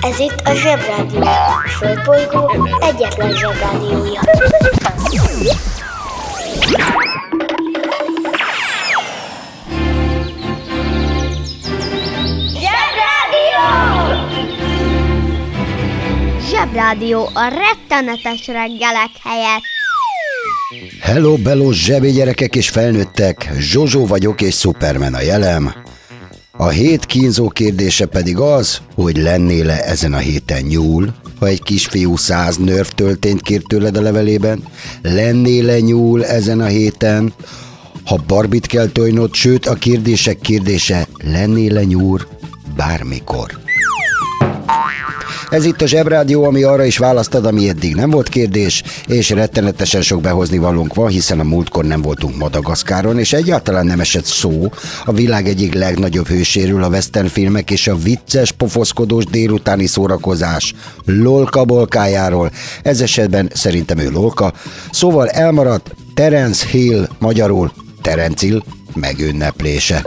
Ez itt a Zsebrádió. A Földbolygó egyetlen Zsebrádiója. Zsebrádió! Zsebrádió a rettenetes reggelek helyett. Hello, bello, zsebi gyerekek és felnőttek, Zsozsó vagyok és Superman a jelem. A hét kínzó kérdése pedig az, hogy lennél-e ezen a héten nyúl, ha egy kisfiú száz nörv töltényt kér tőled a levelében, lennél-e nyúl ezen a héten, ha barbit kell tojnod, sőt a kérdések kérdése, lennél-e nyúl bármikor. Ez itt a Zsebrádió, ami arra is választad, ami eddig nem volt kérdés, és rettenetesen sok behozni valónk van, hiszen a múltkor nem voltunk Madagaszkáron, és egyáltalán nem esett szó a világ egyik legnagyobb hőséről a western filmek és a vicces, pofoszkodós délutáni szórakozás Lolka bolkájáról. Ez esetben szerintem ő Lolka. Szóval elmaradt Terence Hill, magyarul Terence Hill megünneplése.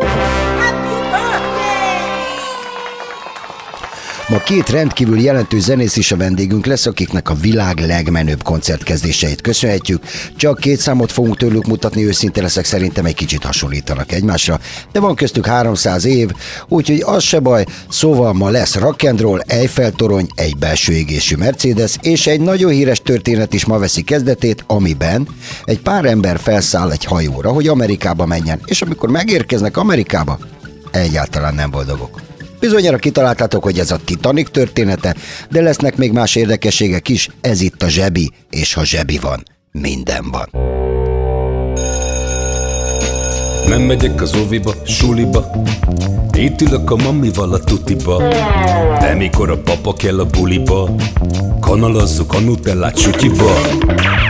Ma két rendkívül jelentős zenész is a vendégünk lesz, akiknek a világ legmenőbb koncertkezdéseit köszönhetjük. Csak két számot fogunk tőlük mutatni, őszinte leszek, szerintem egy kicsit hasonlítanak egymásra, de van köztük 300 év, úgyhogy az se baj, szóval ma lesz rock'n'roll, Eiffel torony, egy belső égésű Mercedes, és egy nagyon híres történet is ma veszi kezdetét, amiben egy pár ember felszáll egy hajóra, hogy Amerikába menjen, és amikor megérkeznek Amerikába, egyáltalán nem boldogok. Bizonyára kitaláltátok, hogy ez a Titanic története, de lesznek még más érdekességek is, ez itt a zsebi, és ha zsebi van, minden van. Nem megyek az óviba, suliba. Itt ülök a mamival a tutiba. De mikor a papa kell a buliba Kanalazzuk a nutellát sütiba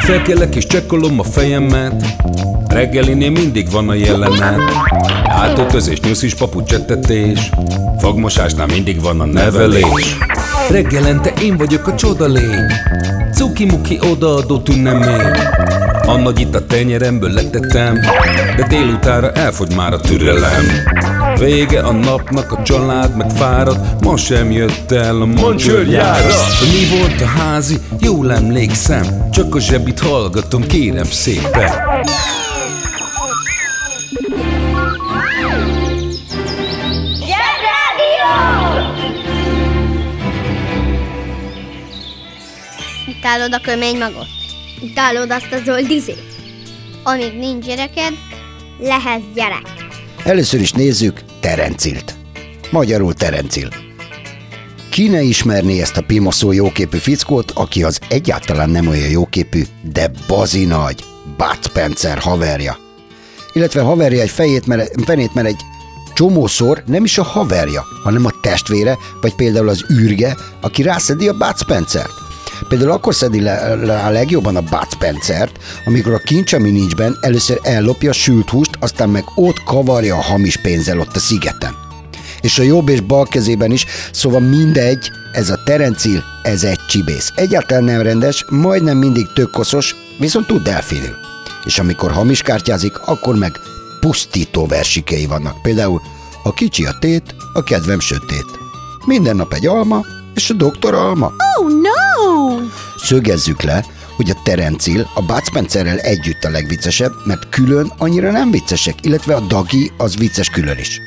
Felkelek és csekkolom a fejemet. Reggelinél mindig van a jelenet Átöltözés, nyuszis, papucsettetés Fogmosásnál mindig van a nevelés. Reggelente én vagyok a csoda lény Cuki-muki odaadó tünemény A nagy itt a tenyeremből letettem De délutára elfogy már a türelem Vége a napnak, a család meg fárad Ma sem jött el a mancsőrjára mi volt a házi, jól emlékszem Csak a zsebit hallgatom, kérem szépen! Utálod a kömény magot? Utálod azt a zöld izét? Amíg nincs gyereked, lehetsz gyerek. Először is nézzük Terencilt. Magyarul Terencil. Ki ne ismerné ezt a pimoszó jóképű fickót, aki az egyáltalán nem olyan jóképű, de bazi nagy Bud Spencer haverja. Illetve haverja egy fejét, mert, fenét, mert egy csomószor nem is a haverja, hanem a testvére, vagy például az űrge, aki rászedi a Bud Spencert. Például akkor szedi le, le a legjobban a Bud Spencert, amikor a kincs, ami nincs benn, először ellopja a sült húst, aztán meg ott kavarja a hamis pénzzel ott a szigeten. És a jobb és bal kezében is, szóval mindegy, ez a Terencil, ez egy csibész. Egyáltalán nem rendes, majdnem mindig tök koszos, viszont tud delfinül. És amikor hamis kártyázik, akkor meg pusztító versikei vannak. Például a kicsi a tét, a kedvem sötét. Minden nap egy alma, és a doktor alma. Oh no! Szögezzük le, hogy a Terencil a Bud Spencerrel együtt a legviccesebb, mert külön annyira nem viccesek, illetve a Dagi az vicces külön is.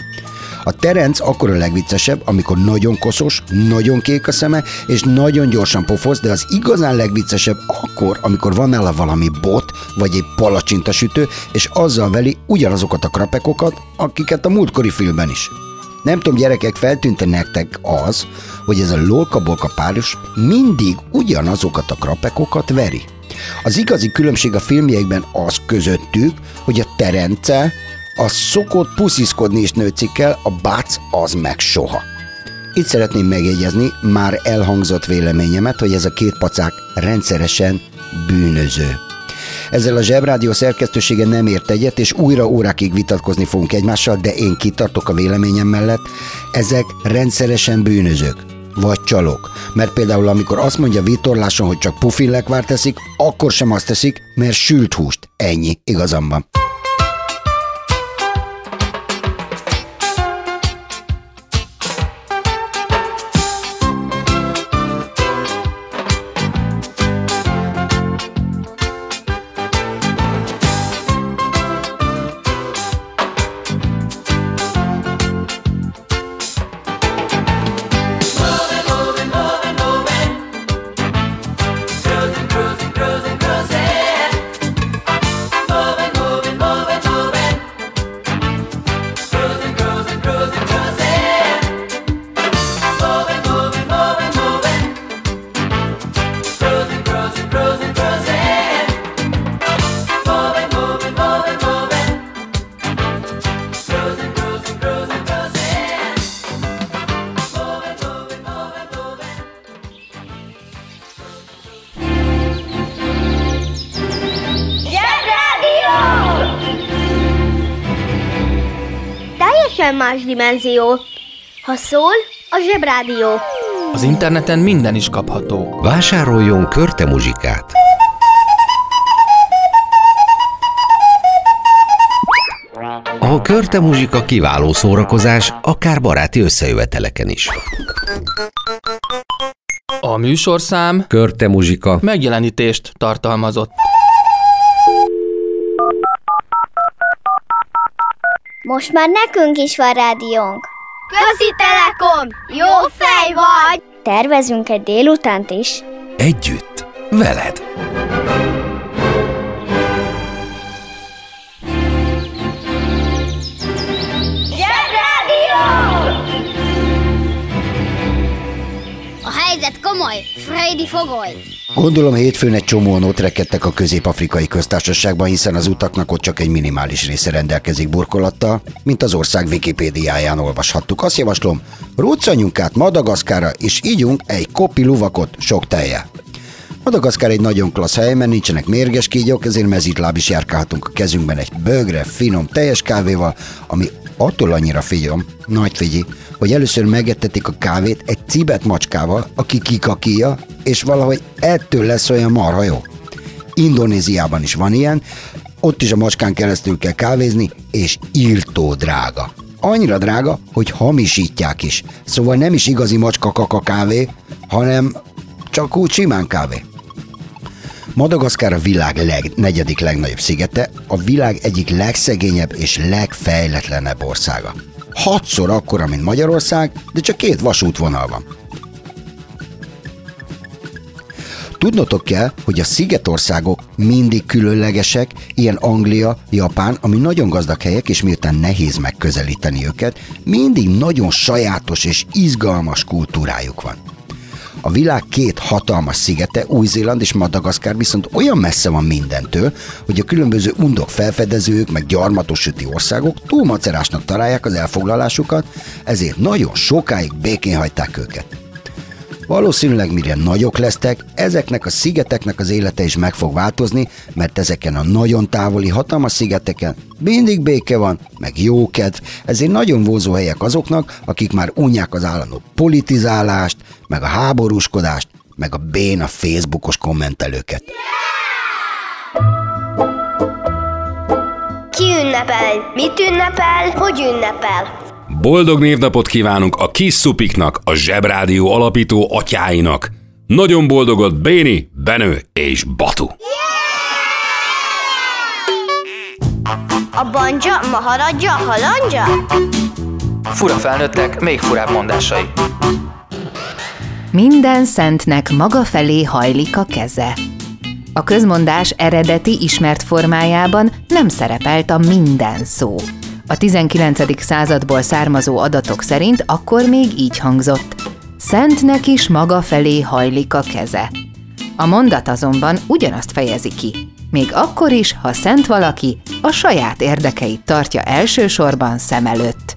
A Terenc akkor a legviccesebb, amikor nagyon koszos, nagyon kék a szeme, és nagyon gyorsan pofoz, de az igazán legviccesebb akkor, amikor van nála valami bot, vagy egy palacsintasütő, és azzal veli ugyanazokat a krapekokat, akiket a múltkori filmben is. Nem tudom, gyerekek, feltűnte nektek az, hogy ez a lolka-bolka páros mindig ugyanazokat a krapekokat veri. Az igazi különbség a filmjekben az közöttük, hogy a Terence az szokott pusziszkodni is nőcikkel, a Bác az meg soha. Itt szeretném megjegyezni már elhangzott véleményemet, hogy ez a két pacák rendszeresen bűnöző. Ezzel a Zsebrádió szerkesztősége nem ért egyet, és újra órákig vitatkozni fogunk egymással, de én kitartok a véleményem mellett. Ezek rendszeresen bűnözők vagy csalók. Mert például amikor azt mondja vitorláson, hogy csak pufillekvár teszik, akkor sem azt teszik, mert sült húst. Ennyi, igazam van. Más dimenzió. Ha szól, a zsebrádió. Az interneten minden is kapható. Vásároljon Körte muzsikát! A Körte muzsika kiváló szórakozás, akár baráti összejöveteleken is. A műsorszám Körte muzsika. megjelenítést tartalmazott. Most már nekünk is van rádiónk. Közi Telekom! Jó fej vagy! Tervezünk egy délutánt is. Együtt, veled. A helyzet komoly, Freddy fogoly! Gondolom hétfőn egy csomóan ott rekedtek a közép-afrikai köztársaságban, hiszen az utaknak ott csak egy minimális része rendelkezik burkolattal, mint az ország Wikipédiáján olvashattuk. Azt javaslom, ruccanjunk át Madagaszkára, és ígyunk egy kopi luvakot sok teje. Madagaszkár egy nagyon klassz hely, mert nincsenek mérges kígyók, ezért mezítláb is járkálhatunk a kezünkben egy bögre, finom, teljes kávéval, ami attól annyira figyom, nagy figyi, hogy először megettetik a kávét egy cibet macskával, aki kikakíja, és valahogy ettől lesz olyan marha jó. Indonéziában is van ilyen, ott is a macskán keresztül kell kávézni, és írtó drága. Annyira drága, hogy hamisítják is. Szóval nem is igazi macska kaka kávé, hanem csak úgy simán kávé. Madagaszkár a világ leg, negyedik legnagyobb szigete, a világ egyik legszegényebb és legfejletlenebb országa. Hatszor akkora, mint Magyarország, de csak két vasútvonal van. Tudnotok kell, hogy a szigetországok mindig különlegesek, ilyen Anglia, Japán, ami nagyon gazdag helyek, és miután nehéz megközelíteni őket, mindig nagyon sajátos és izgalmas kultúrájuk van. A világ két hatalmas szigete, Új-Zéland és Madagaszkár viszont olyan messze van mindentől, hogy a különböző undok felfedezők, meg gyarmatosíti országok túlmacerásnak találják az elfoglalásukat, ezért nagyon sokáig békén hagyták őket. Valószínűleg mire nagyok lesztek, ezeknek a szigeteknek az élete is meg fog változni, mert ezeken a nagyon távoli, hatalmas szigeteken mindig béke van, meg jó kedv, ezért nagyon vonzó helyek azoknak, akik már unják az állandó politizálást, meg a háborúskodást, meg a béna Facebookos kommentelőket. Ki ünnepel? Mit ünnepel? Hogy ünnepel? Boldog névnapot kívánunk a kis szupiknak, a Zsebrádió alapító atyáinak. Nagyon boldogot Béni, Benő és Batu. A banja, maharadja, halandja? Fura felnőttek, még furább mondásai. Minden szentnek maga felé hajlik a keze. A közmondás eredeti ismert formájában nem szerepelt a minden szó. A 19. századból származó adatok szerint akkor még így hangzott. Szentnek is maga felé hajlik a keze. A mondat azonban ugyanazt fejezi ki. Még akkor is, ha szent valaki, a saját érdekeit tartja elsősorban szem előtt.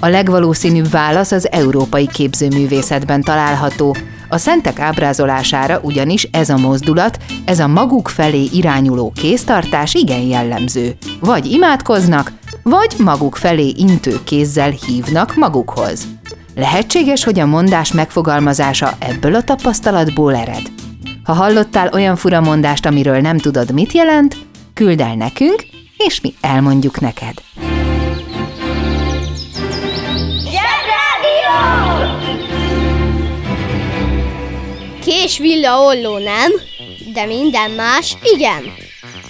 A legvalószínűbb válasz az európai képzőművészetben található. A szentek ábrázolására ugyanis ez a mozdulat, ez a maguk felé irányuló kéztartás igen jellemző. Vagy imádkoznak, vagy maguk felé intő kézzel hívnak magukhoz. Lehetséges, hogy a mondás megfogalmazása ebből a tapasztalatból ered. Ha hallottál olyan fura mondást, amiről nem tudod, mit jelent, küld el nekünk, és mi elmondjuk neked. Kés villa olló nem, de minden más igen.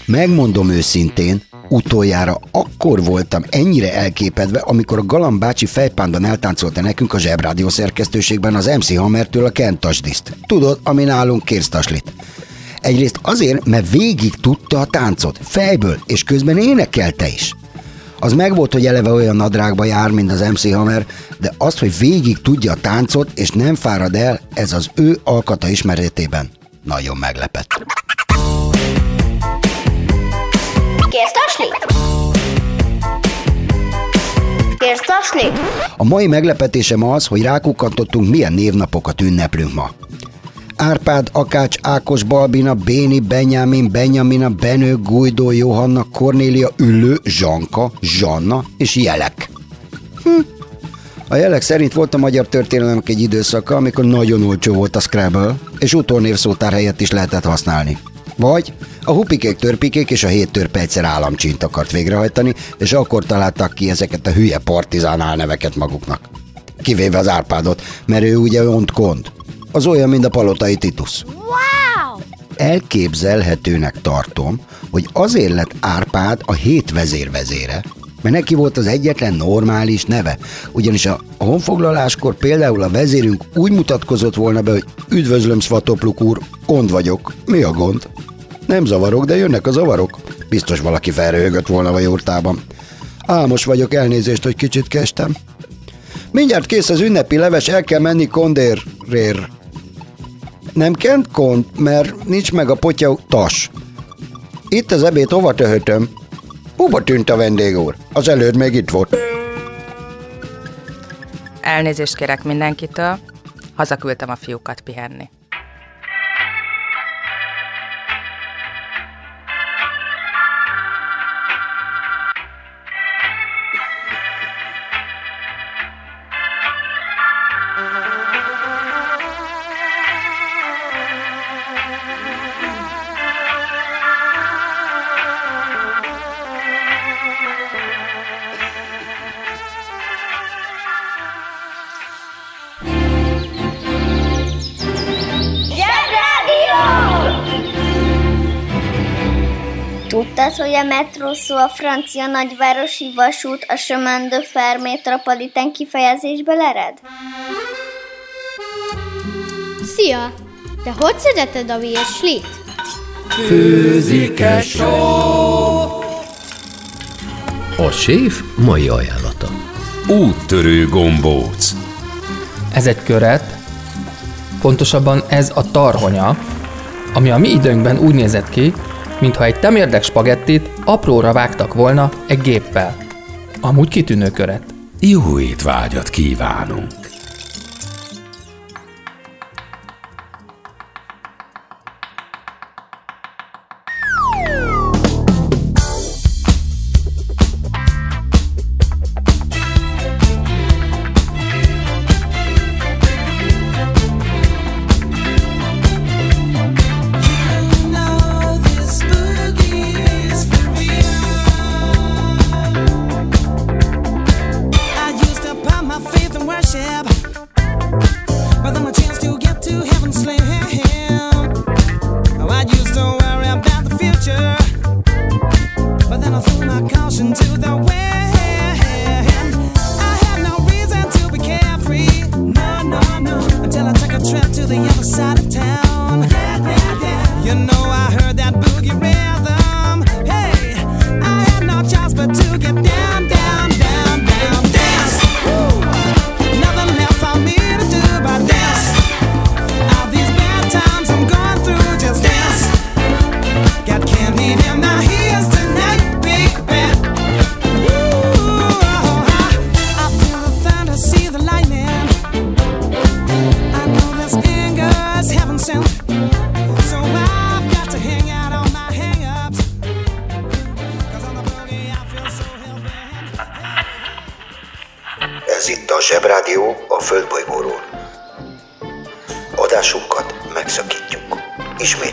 Megmondom őszintén, utoljára akkor voltam ennyire elképedve, amikor a Galam bácsi fejpándan eltáncolta nekünk a zsebrádió szerkesztőségben az MC Hammertől a Kentasdiszt. Tudod, ami nálunk kérztaslit. Egyrészt azért, mert végig tudta a táncot, fejből, és közben énekelte is. Az megvolt, hogy eleve olyan nadrágba jár, mint az MC Hammer, de azt, hogy végig tudja a táncot, és nem fárad el, ez az ő alkata ismeretében nagyon meglepett. Kérsz taslit? A mai meglepetésem az, hogy rákukantottunk, milyen névnapokat ünneplünk ma. Árpád, Akács, Ákos, Balbina, Béni, Benyámin, Benyamina, Benő, Gujdó, Johanna, Kornélia, Üllő, Zsanka, Zsanna és Jelek. Hm. A jelek szerint volt a magyar történelemnek egy időszaka, amikor nagyon olcsó volt a Scrabble, és utónévszótár helyett is lehetett használni. Vagy a hupikék, törpikék és a hét törpe egyszer államcsint akart végrehajtani, és akkor találtak ki ezeket a hülye partizán álneveket maguknak. Kivéve az Árpádot, mert ő ugye ont kont. Az olyan, mint a palotai Titus. Wow! Elképzelhetőnek tartom, hogy azért lett Árpád a hét vezérvezére, mert neki volt az egyetlen normális neve. Ugyanis a honfoglaláskor például a vezérünk úgy mutatkozott volna be, hogy üdvözlöm Svatopluk úr, gond vagyok. Mi a gond? Nem zavarok, de jönnek a zavarok. Biztos valaki felröhögött volna a jurtában. Álmos vagyok, elnézést, hogy kicsit kestem. Mindjárt kész az ünnepi leves, el kell menni kondérrér. Nem kent kont, mert nincs meg a potya tas. Itt az ebéd, hova töhötöm? Hova tűnt a vendég úr? Az előd még itt volt. Elnézést kérek mindenkitől, hazaküldtem a fiúkat pihenni. Tudtad, hogy a metró szó a francia nagyvárosi vasút a chemin de fer metropolitán kifejezésből ered? Szia! Te hogy szereted a virslit? A séf mai ajánlata. Úttörő gombóc. Ez egy köret, pontosabban ez a tarhonya, ami a mi időnkben úgy nézett ki, mintha egy temérdek spagettit apróra vágtak volna egy géppel. Amúgy kitűnő köret. Jó étvágyat kívánunk.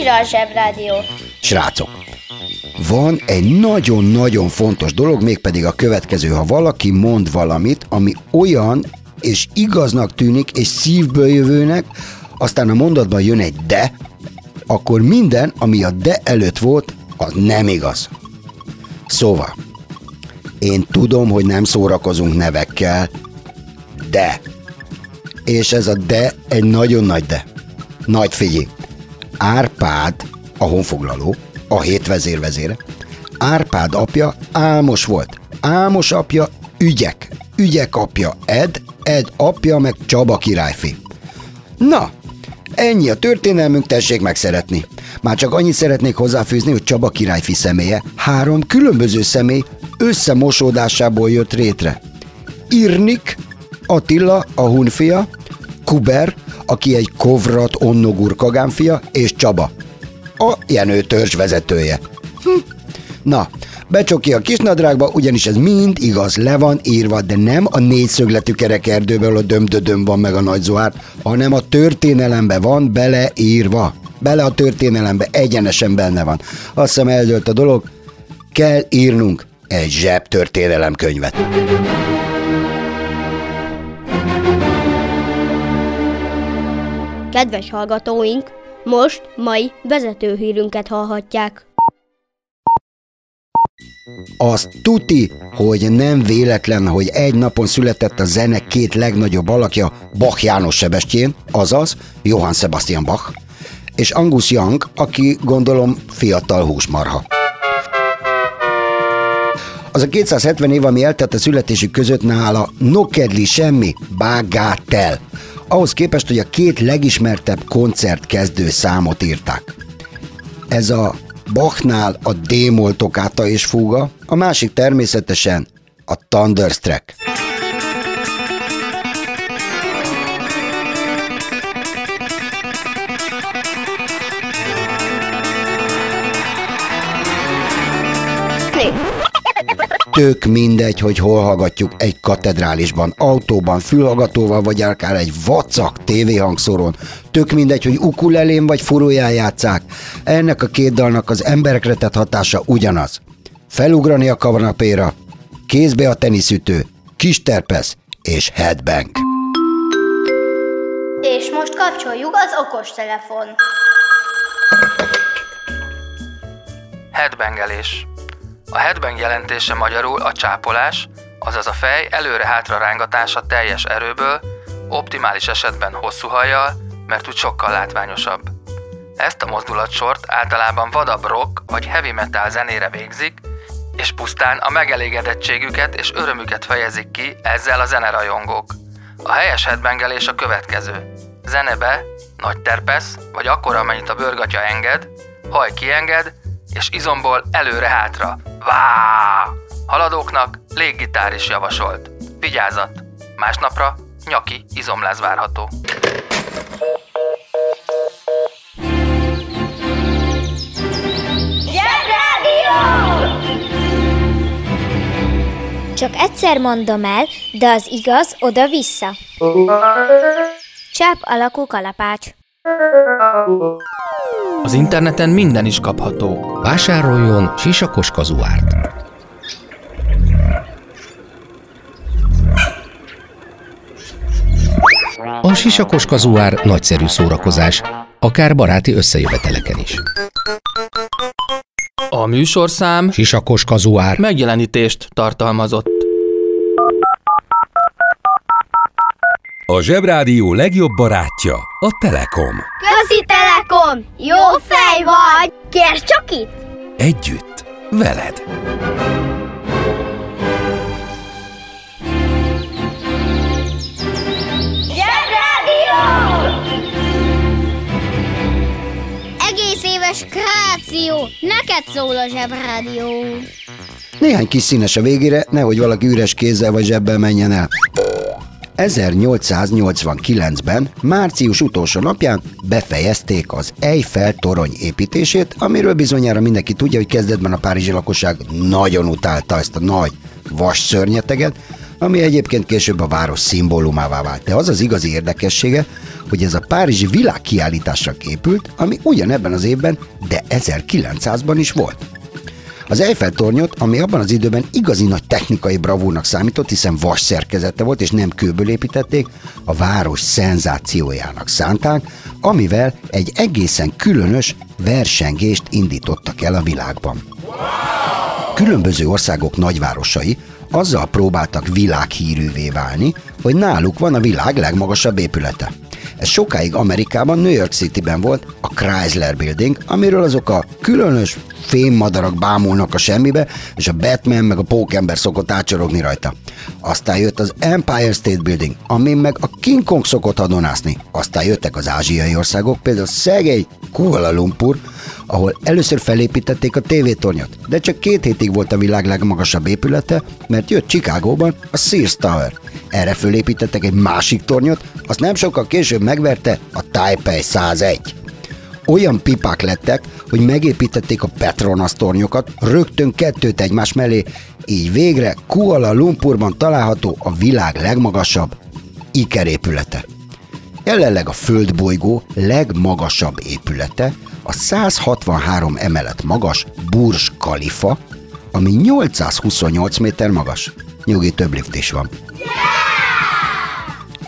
Újra a Zsebrádió. Srácok, van egy nagyon-nagyon fontos dolog, mégpedig a következő. Ha valaki mond valamit, ami olyan és igaznak tűnik, és szívből jövőnek, aztán a mondatban jön egy de, akkor minden, ami a de előtt volt, az nem igaz. Szóval, én tudom, hogy nem szórakozunk nevekkel, de. És ez a de egy nagyon nagy de. Nagy figyelj. Árpád, a honfoglaló, a hét vezérvezére, Árpád apja álmos volt. Álmos apja ügyek. ügyek apja Ed, Ed apja meg Csaba királyfi. Na, ennyi a történelmünk, tessék megszeretni. Már csak annyit szeretnék hozzáfűzni, hogy Csaba királyfi személye három különböző személy összemosódásából jött rétre. Irnik, Attila, a hunfia, Kuber, aki egy kovrat onnogur kagánfia, és Csaba, a Jenő törzs vezetője. Hm. Na, becsoki a kisnadrágba, ugyanis ez mind igaz, le van írva, de nem a négyszögletű kerek erdőből a dömdödöm van meg a nagy zohár, hanem a történelembe van beleírva. Bele a történelembe, egyenesen benne van. Azt hiszem eldőlt a dolog, kell írnunk egy zseb történelemkönyvet. Kedves hallgatóink, most mai vezetőhírünket hallhatják. Az tuti, hogy nem véletlen, hogy egy napon született a zene két legnagyobb alakja Bach János Sebestyén, azaz Johann Sebastian Bach, és Angus Young, aki gondolom fiatal húsmarha. Az a 270 év, ami eltelt a születésük között nála, no kedli semmi, bagátel. Ahhoz képest, hogy a két legismertebb koncert kezdő számot írták. Ez a Bachnál a D-moll tokáta és fúga, a másik természetesen a Thunderstruck. Tök mindegy, hogy hol hallgatjuk egy katedrálisban, autóban, fülhallgatóval, vagy akár egy vacak tévéhangszoron. Tök mindegy, hogy ukulelén vagy furóján játszák. Ennek a két dalnak az emberekre tett hatása ugyanaz. Felugrani a kanapéra, kézbe a teniszütő, kis terpesz és headbang. És most kapcsoljuk az okostelefon. Headbangelés. A headbang jelentése magyarul a csápolás, azaz a fej előre-hátra rángatása teljes erőből, optimális esetben hosszú hajjal, mert úgy sokkal látványosabb. Ezt a mozdulatsort általában vadabb rock vagy heavy metal zenére végzik, és pusztán a megelégedettségüket és örömüket fejezik ki ezzel a zenerajongók. A helyes headbangelés a következő. Zenebe, nagy terpesz, vagy akkora, amennyit a bőrgatja enged, haj kienged, és izomból előre-hátra. Vá! Haladóknak léggitár is javasolt. Vigyázat! Másnapra nyaki izomláz várható. Csak egyszer mondom el, de az igaz oda-vissza. Csáp alakú kalapács. Az interneten minden is kapható. Vásároljon sisakos kazuárt. A sisakos kazuár nagyszerű szórakozás, akár baráti összejöveteleken is. A műsorszám Sisakos kazuár. megjelenítést tartalmazott. A Zsebrádió legjobb barátja a Telekom. Közi Telekom! Jó fej vagy! Kérd csak itt! Együtt, veled. Egész éves kráció! Neked szól a Zsebrádió! Néhány kis színes a végére, nehogy valaki üres kézzel vagy zsebbel menjen el. 1889-ben, március utolsó napján befejezték az Eiffel torony építését, amiről bizonyára mindenki tudja, hogy kezdetben a párizsi lakosság nagyon utálta ezt a nagy vas szörnyeteget, ami egyébként később a város szimbólumává vált. De az az igazi érdekessége, hogy ez a párizsi világkiállításra képült, ami ugyanebben az évben, de 1900-ban is volt. Az Eiffel tornyot, ami abban az időben igazi nagy technikai bravúrnak számított, hiszen vas szerkezete volt, és nem kőből építették, a város szenzációjának szánták, amivel egy egészen különös versengést indítottak el a világban. Különböző országok nagyvárosai azzal próbáltak világhírűvé válni, hogy náluk van a világ legmagasabb épülete. Ez sokáig Amerikában, New York Cityben volt, a Chrysler Building, amiről azok a különös fémmadarak bámulnak a semmibe, és a Batman meg a pókember szokott átcsorogni rajta. Aztán jött az Empire State Building, amin meg a King Kong szokott hadonászni. Aztán jöttek az ázsiai országok, például szegély Kuala Lumpur, ahol először felépítették a tévétornyot, de csak két hétig volt a világ legmagasabb épülete, mert jött Chicagóban a Sears Tower. Erre fölépítettek egy másik tornyot, azt nem sokkal később megverte a Taipei 101. Olyan pipák lettek, hogy megépítették a Petronas tornyokat, rögtön kettőt egymás mellé, így végre Kuala Lumpurban található a világ legmagasabb ikerépülete. Jelenleg a földbolygó legmagasabb épülete a 163 emelet magas Burj Khalifa, ami 828 méter magas. Nyugi több lift is van.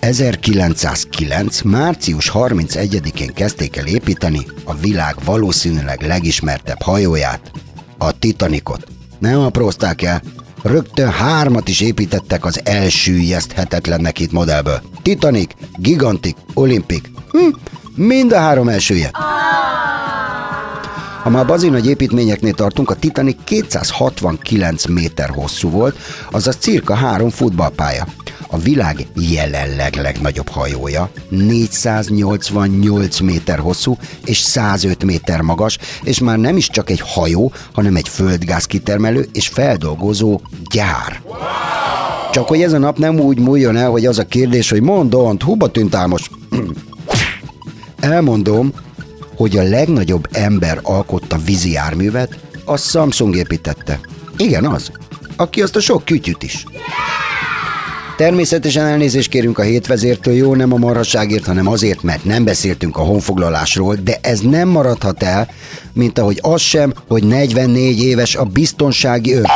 1909. március 31-én kezdték el építeni a világ valószínűleg legismertebb hajóját, a Titanicot. Nem aprózták el, rögtön hármat is építettek az elsüllyeszthetetlennek itt modellből. Titanic, Gigantic, Olympic. Hm, mind a három elsője. Ha már bazi nagy építményeknél tartunk, a Titanic 269 méter hosszú volt, azaz cirka három futballpálya. A világ jelenleg legnagyobb hajója 488 méter hosszú és 105 méter magas, és már nem is csak egy hajó, hanem egy földgáz kitermelő és feldolgozó gyár. Csak hogy ez a nap nem úgy múljon el, hogy az a kérdés, hogy mondont, húba tűnt Álmos? Elmondom, hogy a legnagyobb ember alkotta vízi járművet, a Samsung építette. Igen, az. Aki azt a sok kütyüt is. Természetesen elnézést kérünk a hétvezértől, jó nem a marhasságért, hanem azért, mert nem beszéltünk a honfoglalásról, de ez nem maradhat el, mint ahogy az sem, hogy 44 éves a biztonsági őr.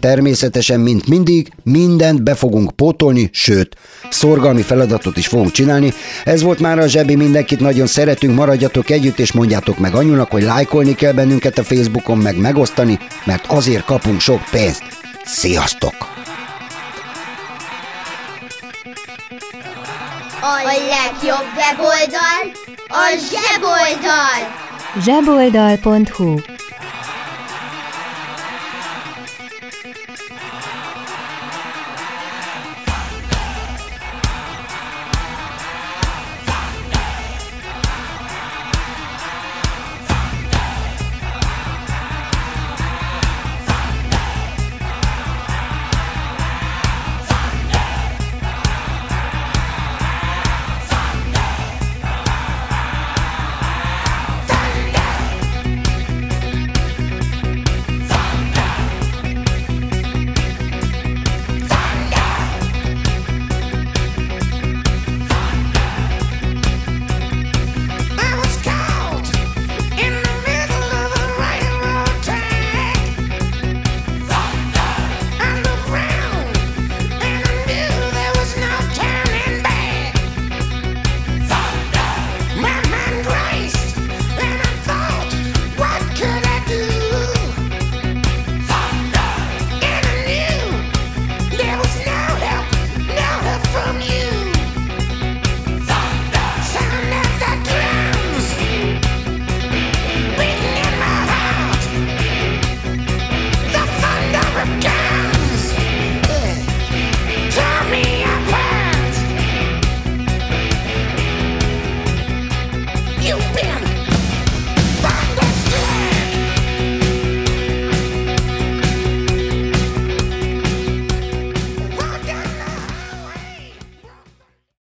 Természetesen, mint mindig, mindent be fogunk pótolni, sőt, szorgalmi feladatot is fogunk csinálni. Ez volt már a zsebi, mindenkit nagyon szeretünk, maradjatok együtt, és mondjátok meg anyunak, hogy lájkolni kell bennünket a Facebookon, meg megosztani, mert azért kapunk sok pénzt. Sziasztok! A legjobb weboldal a zseboldal! zseboldal.hu